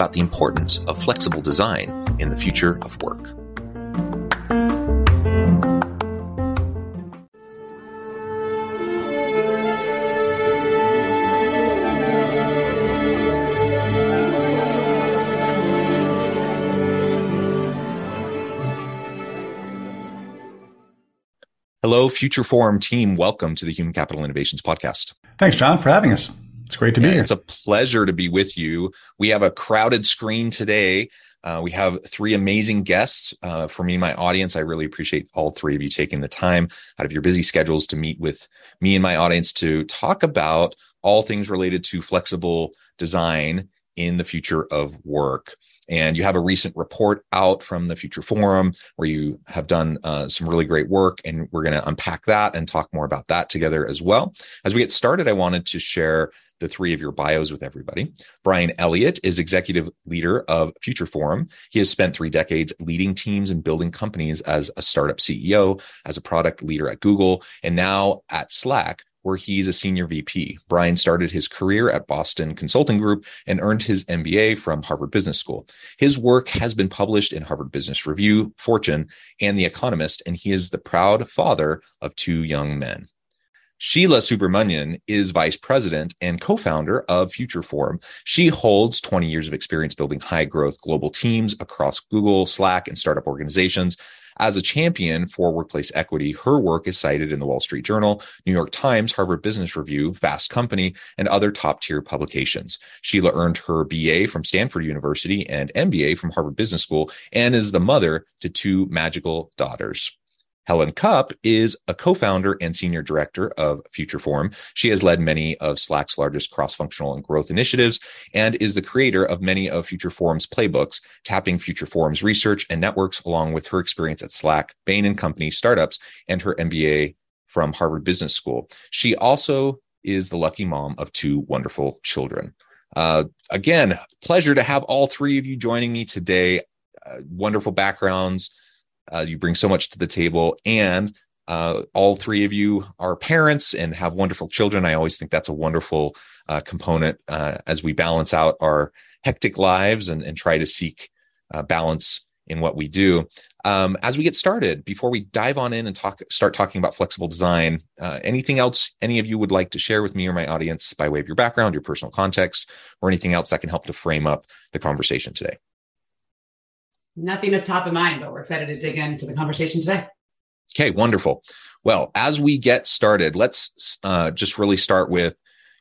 about the importance of flexible design in the future of work. Hello, Future Forum team. Welcome to the Human Capital Innovations Podcast. Thanks, John, for having us. It's great to be here. It's a pleasure to be with you. We have a crowded screen today. Uh, we have three amazing guests uh, for me and my audience. I really appreciate all three of you taking the time out of your busy schedules to meet with me and my audience to talk about all things related to flexible design in the future of work. And you have a recent report out from the Future Forum where you have done uh, some really great work. And we're going to unpack that and talk more about that together as well. As we get started, I wanted to share the three of your bios with everybody. Brian Elliott is executive leader of Future Forum. He has spent three decades leading teams and building companies as a startup CEO, as a product leader at Google, and now at Slack, where he's a senior VP. Brian started his career at Boston Consulting Group and earned his MBA from Harvard Business School. His work has been published in Harvard Business Review, Fortune, and The Economist, and he is the proud father of two young men. Sheela Subramanian is vice president and co founder of Future Forum. She holds 20 years of experience building high growth global teams across Google, Slack, and startup organizations. As a champion for workplace equity, her work is cited in the Wall Street Journal, New York Times, Harvard Business Review, Fast Company, and other top tier publications. Sheela earned her BA from Stanford University and MBA from Harvard Business School and is the mother to two magical daughters. Helen Kupp is a co founder and senior director of Future Forum. She has led many of Slack's largest cross functional and growth initiatives and is the creator of many of Future Forum's playbooks, tapping Future Forum's research and networks, along with her experience at Slack, Bain and Company startups, and her MBA from Harvard Business School. She also is the lucky mom of two wonderful children. Uh, again, pleasure to have all three of you joining me today. Uh, wonderful backgrounds uh, you bring so much to the table, and uh, all three of you are parents and have wonderful children. I always think that's a wonderful uh, component uh, as we balance out our hectic lives and, and try to seek uh, balance in what we do. Um, as we get started, before we dive on in and talk, start talking about flexible design, uh, anything else any of you would like to share with me or my audience by way of your background, your personal context, or anything else that can help to frame up the conversation today? Nothing is top of mind, but we're excited to dig into the conversation today. Okay, wonderful. Well, as we get started, let's uh, just really start with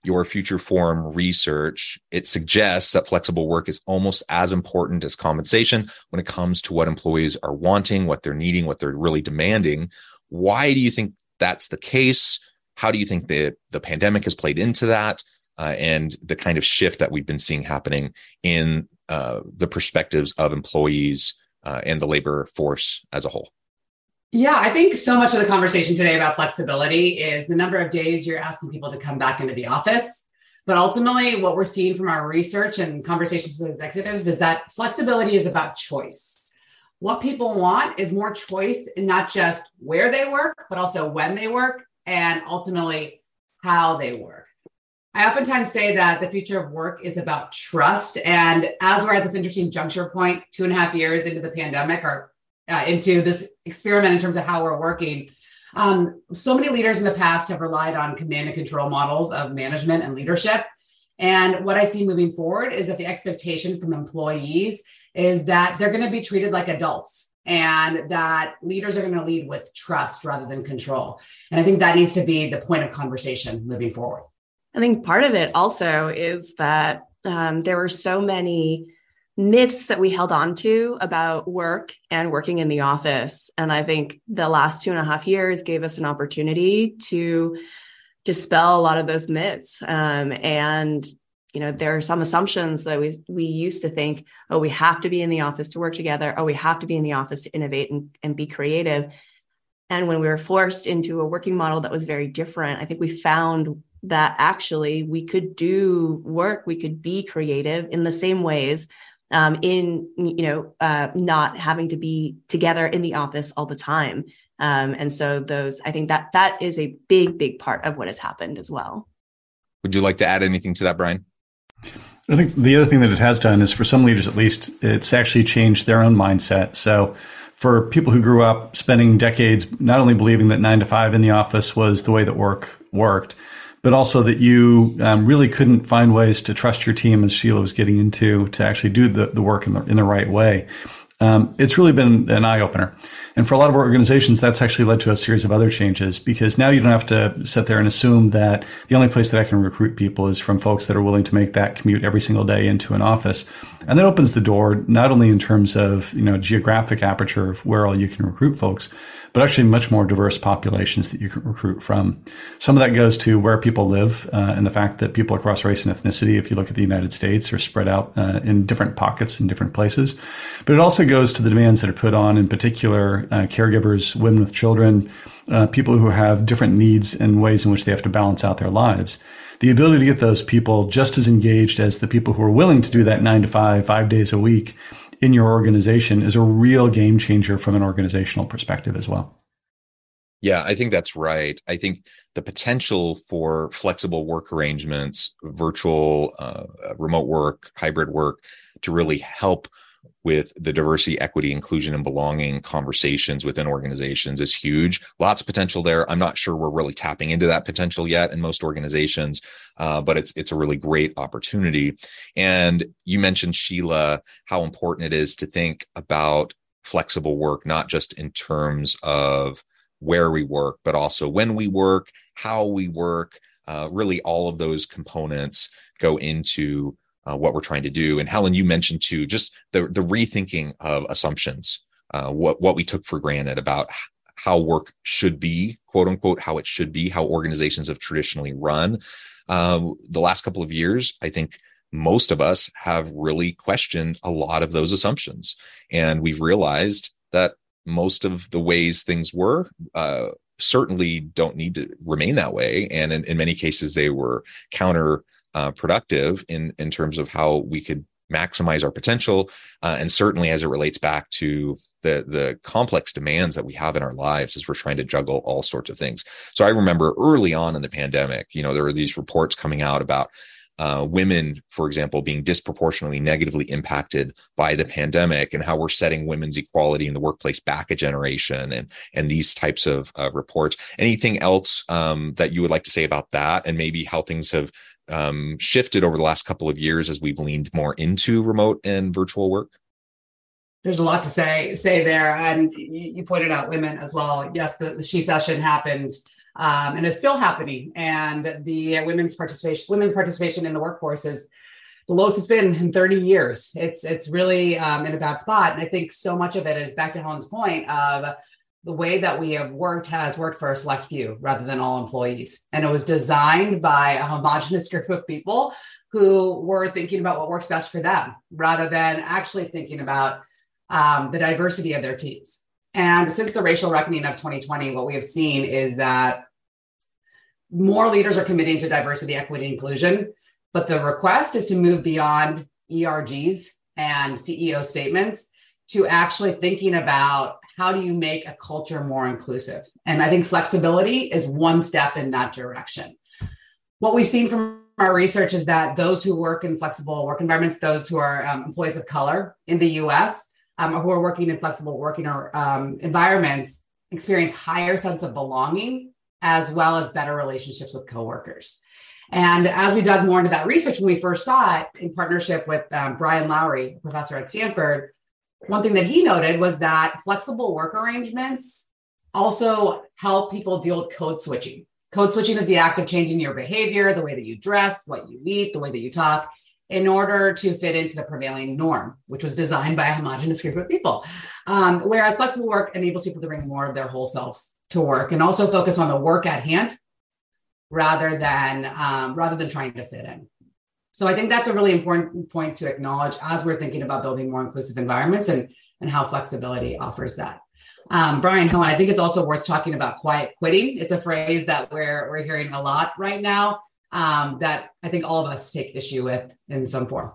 your future forum research. It suggests that flexible work is almost as important as compensation when it comes to what employees are wanting, what they're needing, what they're really demanding. Why do you think that's the case? How do you think the, the pandemic has played into that? Uh, and the kind of shift that we've been seeing happening in uh, the perspectives of employees uh, and the labor force as a whole? Yeah, I think so much of the conversation today about flexibility is the number of days you're asking people to come back into the office. But ultimately, what we're seeing from our research and conversations with executives is that flexibility is about choice. What people want is more choice in not just where they work, but also when they work and ultimately how they work. I oftentimes say that the future of work is about trust. And as we're at this interesting juncture point, two and a half years into the pandemic, or uh, into this experiment in terms of how we're working. Um, so many leaders in the past have relied on command and control models of management and leadership. And what I see moving forward is that the expectation from employees is that they're going to be treated like adults and that leaders are going to lead with trust rather than control. And I think that needs to be the point of conversation moving forward. I think part of it also is that um, there were so many myths that we held on to about work and working in the office. And I think the last two and a half years gave us an opportunity to dispel a lot of those myths. Um, and you know, there are some assumptions that we we used to think, oh, we have to be in the office to work together. Oh, we have to be in the office to innovate and, and be creative. And when we were forced into a working model that was very different, I think we found that actually we could do work, we could be creative in the same ways um, in you know uh, not having to be together in the office all the time. Um, and so those i think that that is a big big part of what has happened as well. Would you like to add anything to that brian? I think the other thing that it has done is for some leaders at least it's actually changed their own mindset. So for people who grew up spending decades not only believing that nine to five in the office was the way that work worked but also that you um, really couldn't find ways to trust your team, as Sheela was getting into, to actually do the, the work in the, in the right way. Um, it's really been an eye opener. And for a lot of organizations, that's actually led to a series of other changes because now you don't have to sit there and assume that the only place that I can recruit people is from folks that are willing to make that commute every single day into an office. And that opens the door not only in terms of, you know, geographic aperture of where all you can recruit folks, but actually much more diverse populations that you can recruit from. Some of that goes to where people live uh, and the fact that people across race and ethnicity, if you look at the United States, are spread out uh, in different pockets in different places. But it also goes to the demands that are put on, in particular, uh, caregivers, women with children, uh, people who have different needs and ways in which they have to balance out their lives the ability to get those people just as engaged as the people who are willing to do that nine to five, five days a week in your organization is a real game changer from an organizational perspective as well. Yeah, I think that's right. I think the potential for flexible work arrangements, virtual, uh, remote work, hybrid work to really help with the diversity, equity, inclusion, and belonging conversations within organizations is huge. Lots of potential there. I'm not sure we're really tapping into that potential yet in most organizations, uh, but it's it's a really great opportunity. And you mentioned Sheela how important it is to think about flexible work, not just in terms of where we work, but also when we work, how we work. Uh, really, all of those components go into uh, what we're trying to do. And Helen, you mentioned too, just the the rethinking of assumptions, uh, what what we took for granted about how work should be, quote unquote, how it should be, how organizations have traditionally run. Um, the last couple of years, I think most of us have really questioned a lot of those assumptions, and we've realized that most of the ways things were uh, certainly don't need to remain that way, and in, in many cases, they were counter uh, productive in in terms of how we could maximize our potential uh, and certainly as it relates back to the the complex demands that we have in our lives as we're trying to juggle all sorts of things so i remember early on in the pandemic you know there were these reports coming out about uh, women, for example, being disproportionately negatively impacted by the pandemic, and how we're setting women's equality in the workplace back a generation, and and these types of uh, reports. Anything else um, that you would like to say about that, and maybe how things have um, shifted over the last couple of years as we've leaned more into remote and virtual work? There's a lot to say say there, and you, pointed out women as well. Yes, the, the she-cession happened, um, and it's still happening. And the women's participation women's participation in the workforce is the lowest it's been in 30 years. It's it's really um, in a bad spot, and I think so much of it is back to Helen's point of the way that we have worked has worked for a select few rather than all employees. And it was designed by a homogenous group of people who were thinking about what works best for them rather than actually thinking about um, the diversity of their teams. And since the racial reckoning of 2020, what we have seen is that more leaders are committing to diversity, equity, inclusion. But the request is to move beyond ERGs and CEO statements to actually thinking about how do you make a culture more inclusive? And I think flexibility is one step in that direction. What we've seen from our research is that those who work in flexible work environments, those who are um, employees of color in the US, um, who are working in flexible working or um, environments experience higher sense of belonging as well as better relationships with coworkers. And as we dug more into that research when we first saw it in partnership with um, Brian Lowery, professor at Stanford, one thing that he noted was that flexible work arrangements also help people deal with code switching. Code switching is the act of changing your behavior, the way that you dress, what you eat, the way that you talk, in order to fit into the prevailing norm, which was designed by a homogenous group of people. Um, whereas flexible work enables people to bring more of their whole selves to work and also focus on the work at hand rather than um, rather than trying to fit in. So I think that's a really important point to acknowledge as we're thinking about building more inclusive environments and, and how flexibility offers that. Um, Brian Helen, I think it's also worth talking about quiet quitting. It's a phrase that we're, we're hearing a lot right now um, that I think all of us take issue with in some form.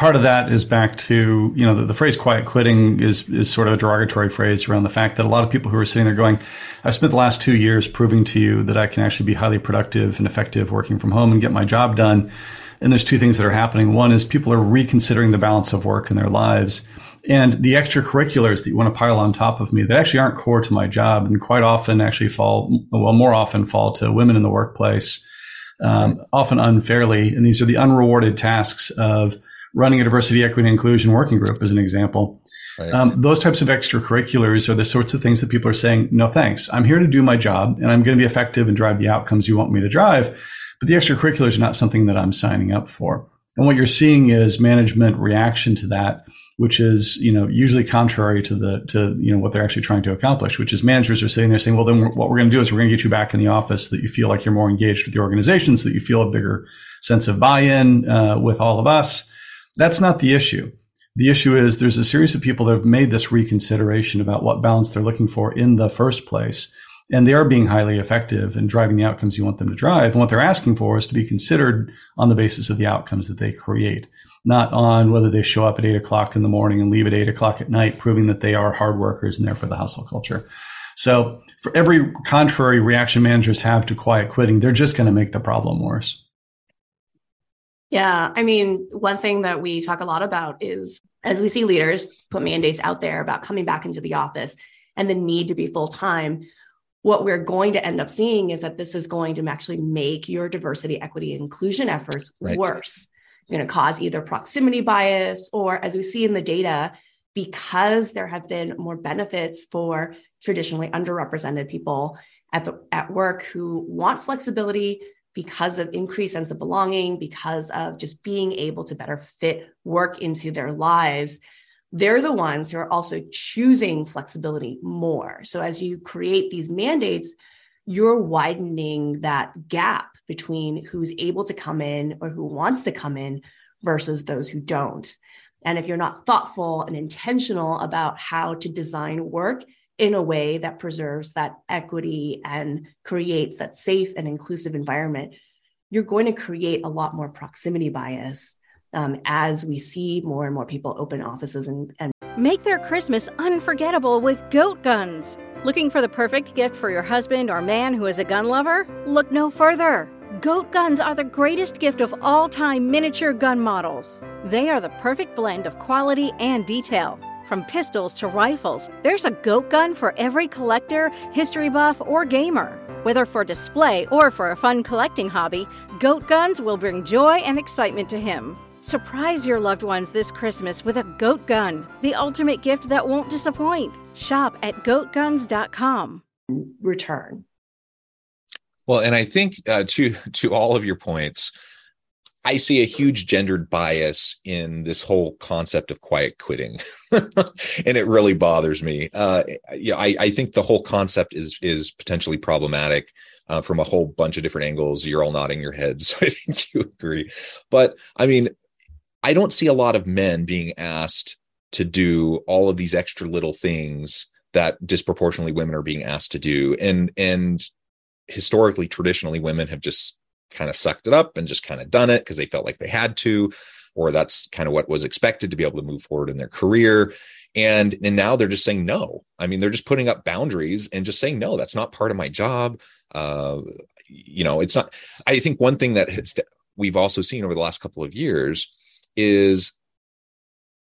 Part of that is back to you know the, the, phrase quiet quitting is is sort of a derogatory phrase around the fact that a lot of people who are sitting there going i've spent the last two years proving to you that i can actually be highly productive and effective working from home and get my job done and there's two things that are happening. One is people are reconsidering the balance of work in their lives and the extracurriculars that you want to pile on top of me that actually aren't core to my job and quite often actually fall well more often fall to women in the workplace um, often unfairly and these are the unrewarded tasks of running a diversity, equity, and inclusion working group as an example. Right. Um, those types of extracurriculars are the sorts of things that people are saying, no thanks. I'm here to do my job and I'm going to be effective and drive the outcomes you want me to drive. But the extracurriculars are not something that I'm signing up for. And what you're seeing is management reaction to that, which is, you know, usually contrary to the, to, you know, what they're actually trying to accomplish, which is managers are sitting there saying, well, then what we're going to do is we're going to get you back in the office so that you feel like you're more engaged with the organization, so that you feel a bigger sense of buy-in uh, with all of us that's not the issue. The issue is there's a series of people that have made this reconsideration about what balance they're looking for in the first place. And they are being highly effective in driving the outcomes you want them to drive. And what they're asking for is to be considered on the basis of the outcomes that they create, not on whether they show up at eight o'clock in the morning and leave at eight o'clock at night, proving that they are hard workers and therefore the hustle culture. So for every contrary reaction managers have to quiet quitting, they're just going to make the problem worse. Yeah. I mean, one thing that we talk a lot about is as we see leaders put mandates out there about coming back into the office and the need to be full time, what we're going to end up seeing is that this is going to actually make your diversity, equity, inclusion efforts right. worse. You're going to cause either proximity bias or, as we see in the data, because there have been more benefits for traditionally underrepresented people at the at work who want flexibility because of increased sense of belonging, because of just being able to better fit work into their lives, they're the ones who are also choosing flexibility more. So as you create these mandates, you're widening that gap between who's able to come in or who wants to come in versus those who don't. And if you're not thoughtful and intentional about how to design work, in a way that preserves that equity and creates that safe and inclusive environment, you're going to create a lot more proximity bias um, as we see more and more people open offices and, and make their Christmas unforgettable with goat guns. Looking for the perfect gift for your husband or man who is a gun lover? Look no further. Goat guns are the greatest gift of all time miniature gun models. They are the perfect blend of quality and detail from pistols to rifles, there's a goat gun for every collector, history buff, or gamer. Whether for display or for a fun collecting hobby, Goat Guns will bring joy and excitement to him. Surprise your loved ones this Christmas with a goat gun, the ultimate gift that won't disappoint. Shop at goatguns.com. Return. Well, and I think uh, to to all of your points, I see a huge gendered bias in this whole concept of quiet quitting, and it really bothers me. Uh, yeah, I, I, think the whole concept is is potentially problematic uh, from a whole bunch of different angles. You're all nodding your heads, so I think you agree. But I mean, I don't see a lot of men being asked to do all of these extra little things that disproportionately women are being asked to do, and and historically, traditionally, women have just kind of sucked it up and just kind of done it because they felt like they had to. or that's kind of what was expected to be able to move forward in their career. And, and now they're just saying no. I mean, they're just putting up boundaries and just saying, no, that's not part of my job. Uh, you know, it's not, I think one thing that has, we've also seen over the last couple of years is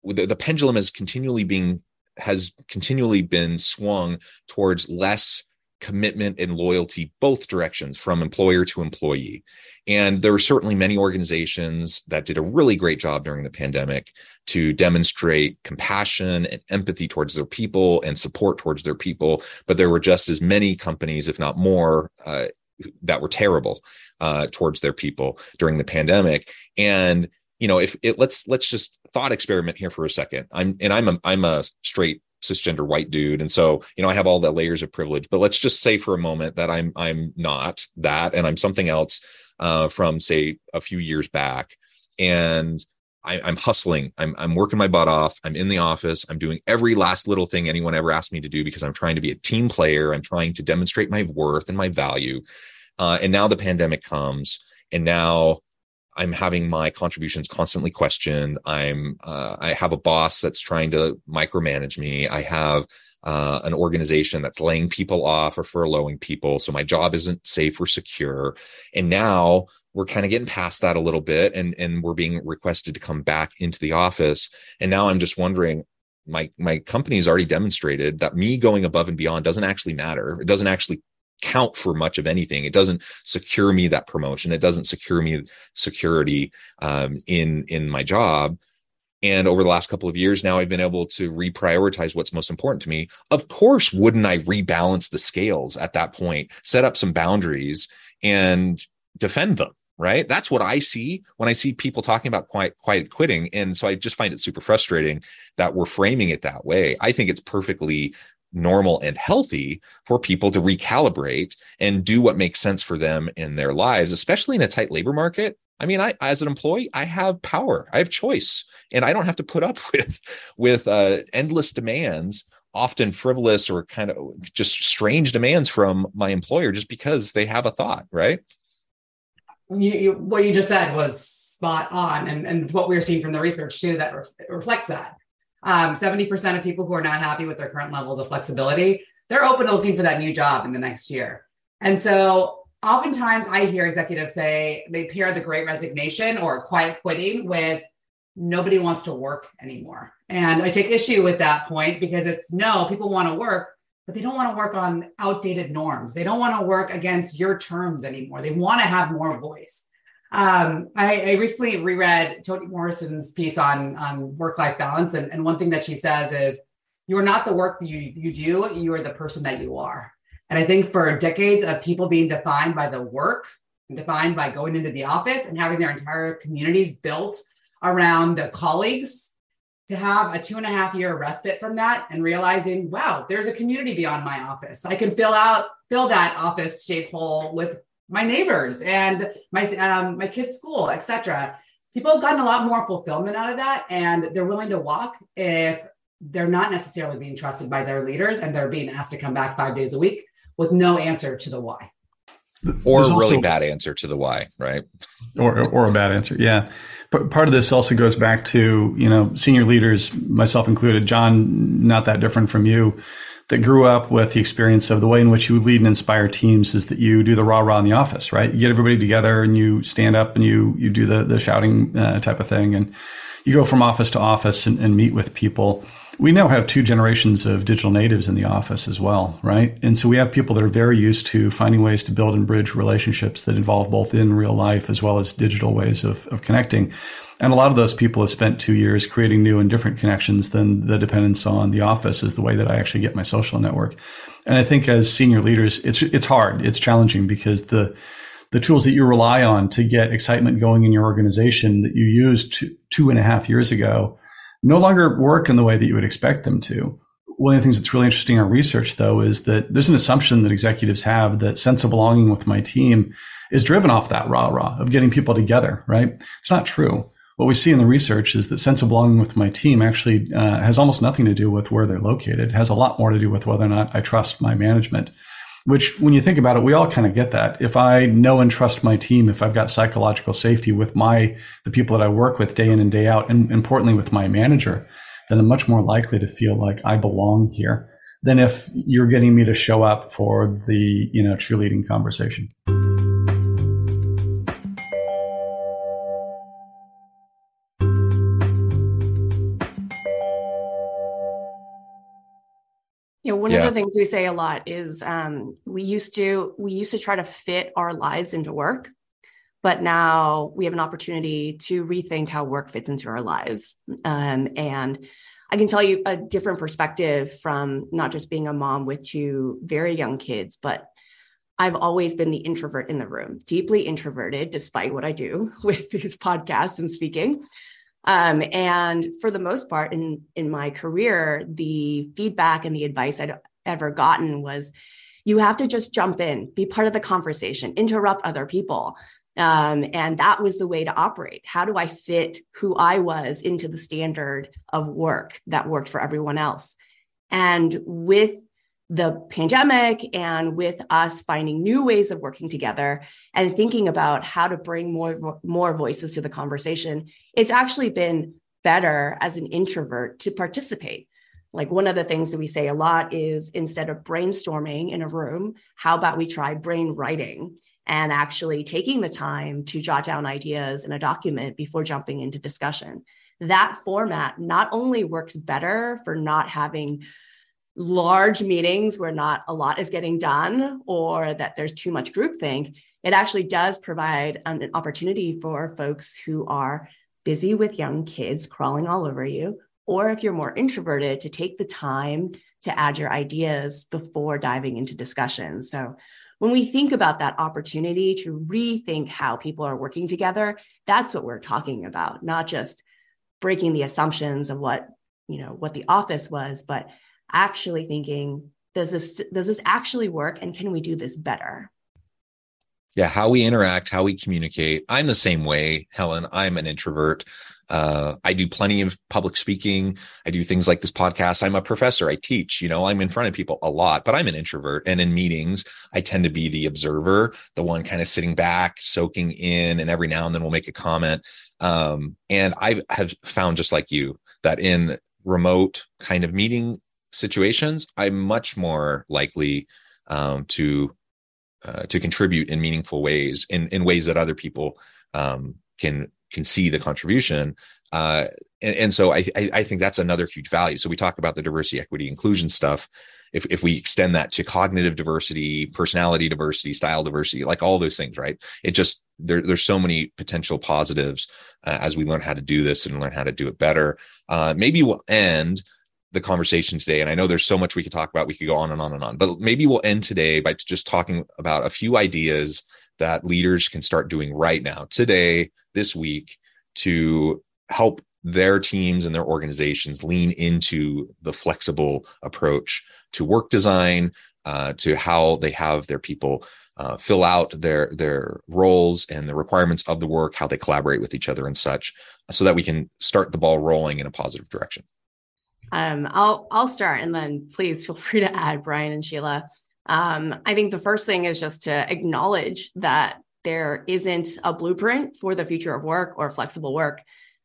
the, the pendulum is continually being has continually been swung towards less commitment and loyalty both directions from employer to employee. And there were certainly many organizations that did a really great job during the pandemic to demonstrate compassion and empathy towards their people and support towards their people. But there were just as many companies if not more uh, that were terrible uh, towards their people during the pandemic. And you know if it let's let's just thought experiment here for a second. I'm and i'm a i'm a straight cisgender white dude and so you know i have all the layers of privilege but let's just say for a moment that i'm i'm not that and i'm something else uh, from say a few years back and I, am hustling. I'm, I'm working my butt off. I'm in the office. I'm doing every last little thing anyone ever asked me to do because I'm trying to be a team player. I'm trying to demonstrate my worth and my value. Uh, and now the pandemic comes, and now I'm having my contributions constantly questioned. I'm uh, I have a boss that's trying to micromanage me. I have uh, an organization that's laying people off or furloughing people, so my job isn't safe or secure. And now we're kind of getting past that a little bit, and and we're being requested to come back into the office. And now I'm just wondering. My my company's already demonstrated that me going above and beyond doesn't actually matter. It doesn't actually count for much of anything. It doesn't secure me that promotion. It doesn't secure me security um, in in my job. And over the last couple of years now, I've been able to reprioritize what's most important to me. Of course, wouldn't I rebalance the scales at that point, set up some boundaries, and defend them? Right. That's what I see when I see people talking about quiet, quiet quitting. And so I just find it super frustrating that we're framing it that way. I think it's perfectly normal and healthy for people to recalibrate and do what makes sense for them in their lives, especially in a tight labor market. I mean, I as an employee, I have power, I have choice, and I don't have to put up with with uh, endless demands, often frivolous or kind of just strange demands from my employer just because they have a thought, right? You, you, what you just said was spot on, and and what we're seeing from the research too that reflects that. Um, 70% of people who are not happy with their current levels of flexibility, they're open to looking for that new job in the next year. And so oftentimes I hear executives say they pair the great resignation or quiet quitting with nobody wants to work anymore. And I take issue with that point because it's no, people want to work, but they don't want to work on outdated norms. They don't want to work against your terms anymore. They want to have more voice. Um, I, I, recently reread Toni Morrison's piece on, on work-life balance, and, and one thing that she says is, "You are not the work that you, you do; you are the person that you are." And I think for decades of people being defined by the work, defined by going into the office and having their entire communities built around the colleagues, to have a two and a half year respite from that and realizing, wow, there's a community beyond my office. I can fill out fill that office shape hole with my neighbors and my um, my kids' school, etc. People have gotten a lot more fulfillment out of that, and they're willing to walk if they're not necessarily being trusted by their leaders and they're being asked to come back five days a week with no answer to the why. Or a really bad answer to the why, right? Or, or a bad answer, yeah. But part of this also goes back to you know senior leaders, myself included. John, not that different from you that grew up with the experience of the way in which you lead and inspire teams is that you do the rah rah in the office, right? You get everybody together and you stand up and you you do the the shouting uh, type of thing, and you go from office to office and, and meet with people. We now have two generations of digital natives in the office as well, right? And so we have people that are very used to finding ways to build and bridge relationships that involve both in real life as well as digital ways of, of connecting. And a lot of those people have spent two years creating new and different connections than the dependence on the office is the way that I actually get my social network. And I think as senior leaders, it's it's hard, it's challenging because the the tools that you rely on to get excitement going in your organization that you used two, two and a half years ago no longer work in the way that you would expect them to. One of the things that's really interesting in our research, though, is that there's an assumption that executives have that sense of belonging with my team is driven off that rah rah of getting people together, right? It's not true what we see in the research is that sense of belonging with my team actually uh, has almost nothing to do with where they're located. It has a lot more to do with whether or not I trust my management. Which when you think about it, we all kind of get that. If I know and trust my team, if I've got psychological safety with my, the people that I work with day in and day out, and importantly with my manager, then I'm much more likely to feel like I belong here than if you're getting me to show up for the, you know, cheerleading conversation. One yeah. of the things we say a lot is um, we used to we used to try to fit our lives into work, but now we have an opportunity to rethink how work fits into our lives. Um, and I can tell you a different perspective from not just being a mom with two very young kids, but I've always been the introvert in the room, deeply introverted, despite what I do with these podcasts and speaking. Um, and for the most part in in my career, the feedback and the advice I'd ever gotten was you have to just jump in, be part of the conversation, interrupt other people. Um, and that was the way to operate. How do I fit who I was into the standard of work that worked for everyone else? And with the pandemic and with us finding new ways of working together and thinking about how to bring more more voices to the conversation it's actually been better as an introvert to participate. Like one of the things that we say a lot is instead of brainstorming in a room how about we try brain writing and actually taking the time to jot down ideas in a document before jumping into discussion. That format not only works better for not having large meetings where not a lot is getting done or that there's too much groupthink, it actually does provide an opportunity for folks who are busy with young kids crawling all over you, or if you're more introverted, to take the time to add your ideas before diving into discussion. So when we think about that opportunity to rethink how people are working together, that's what we're talking about, not just breaking the assumptions of what, you know, what the office was, but actually thinking, does this does this actually work and can we do this better? Yeah, how we interact, how we communicate. I'm the same way, Helen. I'm an introvert. Uh, I do plenty of public speaking. I do things like this podcast. I'm a professor. I teach, you know, I'm in front of people a lot, but I'm an introvert. And in meetings, I tend to be the observer, the one kind of sitting back, soaking in, and every now and then we'll make a comment. Um, and I have found just like you that in remote kind of meeting situations, I'm much more likely um, to uh, to contribute in meaningful ways, in in ways that other people um, can can see the contribution. Uh, and, and, so I, I, I think that's another huge value. So we talk about the diversity, equity, inclusion stuff. If if we extend that to cognitive diversity, personality diversity, style diversity, like all those things, right? It just there, there's so many potential positives uh, as we learn how to do this and learn how to do it better. Uh, maybe we'll end the conversation today. And I know there's so much we could talk about. We could go on and on and on, but maybe we'll end today by just talking about a few ideas that leaders can start doing right now, today, this week, to help their teams and their organizations lean into the flexible approach to work design, uh, to how they have their people uh, fill out their their roles and the requirements of the work, how they collaborate with each other and such, so that we can start the ball rolling in a positive direction. Um, I'll I'll start, and then please feel free to add Brian and Sheela. Um, I think the first thing is just to acknowledge that there isn't a blueprint for the future of work or flexible work.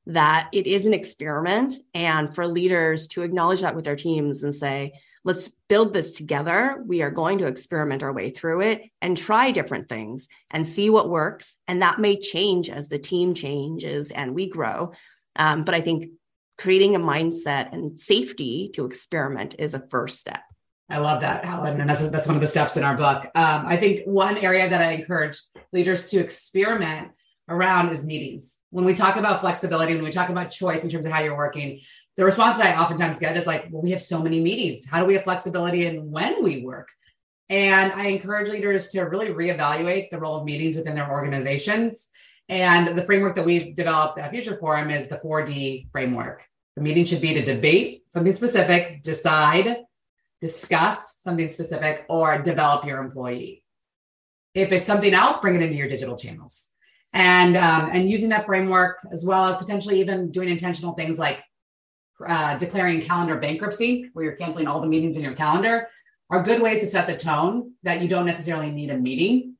That it is an experiment, and for leaders to acknowledge that with their teams and say, let's build this together. We are going to experiment our way through it and try different things and see what works. And that may change as the team changes and we grow. Um, but I think creating a mindset and safety to experiment is a first step. I love that, Helen, and that's that's one of the steps in our book. Um, I think one area that I encourage leaders to experiment around is meetings. When we talk about flexibility, when we talk about choice in terms of how you're working, the response I oftentimes get is like, "Well, we have so many meetings. How do we have flexibility in when we work?" And I encourage leaders to really reevaluate the role of meetings within their organizations and the framework that we've developed at Future Forum is the 4D framework. The meeting should be to debate something specific, decide, discuss something specific, or develop your employee. If it's something else, bring it into your digital channels. And, um, and using that framework, as well as potentially even doing intentional things like uh, declaring calendar bankruptcy, where you're canceling all the meetings in your calendar, are good ways to set the tone that you don't necessarily need a meeting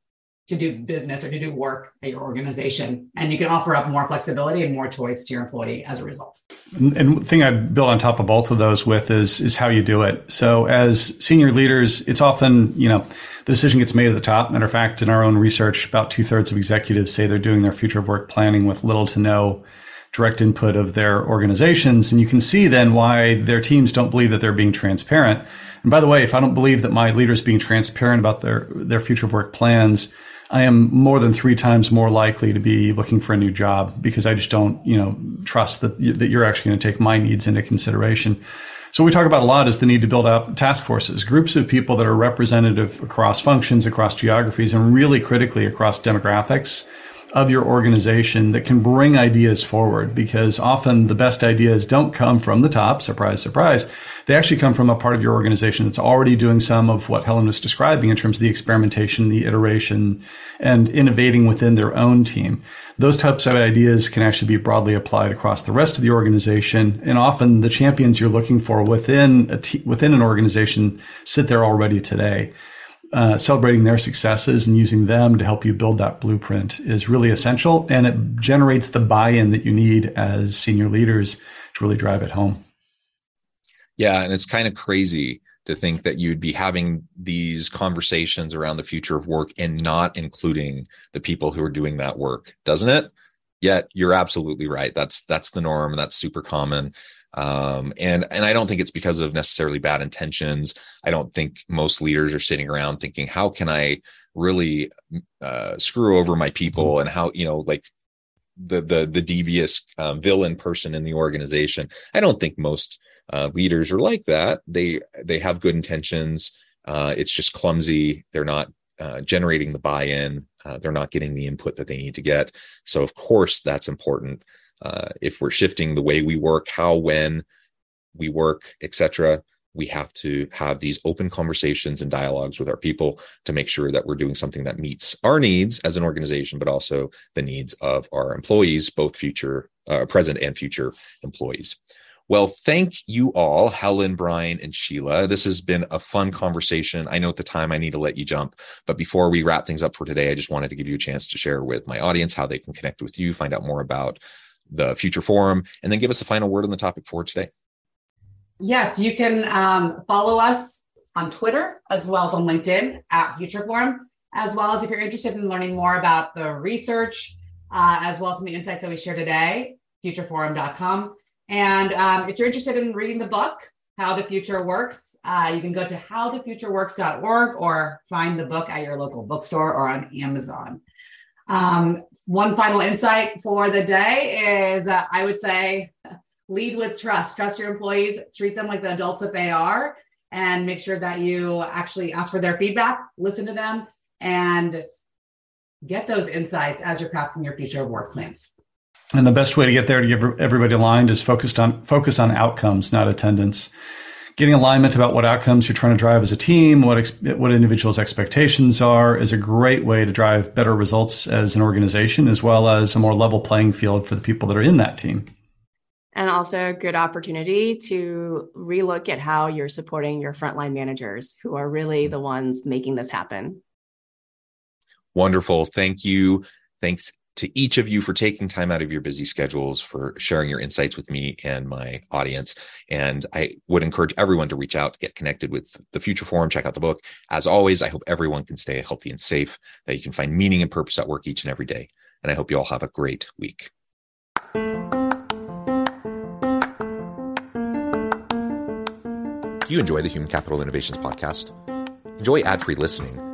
to do mm-hmm. business or to do work at your organization. And you can offer up more flexibility and more choice to your employee as a result. And the thing I'd build on top of both of those with is is how you do it. So as senior leaders, it's often, you know, the decision gets made at the top. Matter of fact, in our own research, about two thirds of executives say they're doing their future of work planning with little to no direct input of their organizations. And you can see then why their teams don't believe that they're being transparent. And by the way, if I don't believe that my leaders being transparent about their, their future of work plans, I am more than three times more likely to be looking for a new job because I just don't, you know, trust that, that you're actually going to take my needs into consideration. So we talk about a lot is the need to build out task forces, groups of people that are representative across functions, across geographies, and really critically across demographics of your organization that can bring ideas forward because often the best ideas don't come from the top, surprise, surprise. They actually come from a part of your organization that's already doing some of what Helen was describing in terms of the experimentation, the iteration, and innovating within their own team. Those types of ideas can actually be broadly applied across the rest of the organization. And often the champions you're looking for within within an organization sit there already today uh, celebrating their successes and using them to help you build that blueprint is really essential. And it generates the buy in that you need as senior leaders to really drive it home. Yeah. And it's kind of crazy to think that you'd be having these conversations around the future of work and not including the people who are doing that work, doesn't it? Yet you're absolutely right. That's that's the norm. That's super common. Um, and and I don't think it's because of necessarily bad intentions. I don't think most leaders are sitting around thinking, how can I really uh, screw over my people, and how you know like the the the devious um, villain person in the organization. I don't think most uh, leaders are like that. They they have good intentions. Uh, it's just clumsy. They're not uh, generating the buy-in. Uh, they're not getting the input that they need to get. So of course that's important uh, if we're shifting the way we work, how, when we work, etc., we have to have these open conversations and dialogues with our people to make sure that we're doing something that meets our needs as an organization, but also the needs of our employees, both future, uh, present, and future employees. Well, thank you all, Helen, Brian, and Sheela. This has been a fun conversation. I know at the time I need to let you jump, but before we wrap things up for today, I just wanted to give you a chance to share with my audience how they can connect with you, find out more about the future forum, and then give us a final word on the topic for today. Yes, you can um, follow us on Twitter as well as on LinkedIn at Future Forum, as well as if you're interested in learning more about the research, uh, as well as some of the insights that we share today, futureforum.com. And um, if you're interested in reading the book, How the Future Works, uh, you can go to howthefutureworks.org or find the book at your local bookstore or on Amazon. Um, one final insight for the day is uh, I would say lead with trust. Trust your employees, treat them like the adults that they are, and make sure that you actually ask for their feedback, listen to them, and get those insights as you're crafting your future work plans. And the best way to get there to give everybody aligned is focused on focus on outcomes, not attendance getting alignment about what outcomes you're trying to drive as a team, what ex- what individuals' expectations are, is a great way to drive better results as an organization, as well as a more level playing field for the people that are in that team. And also a good opportunity to relook at how you're supporting your frontline managers, who are really the ones making this happen. Wonderful. Thank you. Thanks to each of you for taking time out of your busy schedules for sharing your insights with me and my audience. And I would encourage everyone to reach out, get connected with the Future Forum, check out the book. As always, I hope everyone can stay healthy and safe, that you can find meaning and purpose at work each and every day. And I hope you all have a great week. Do you enjoy the Human Capital Innovations podcast? Enjoy ad free listening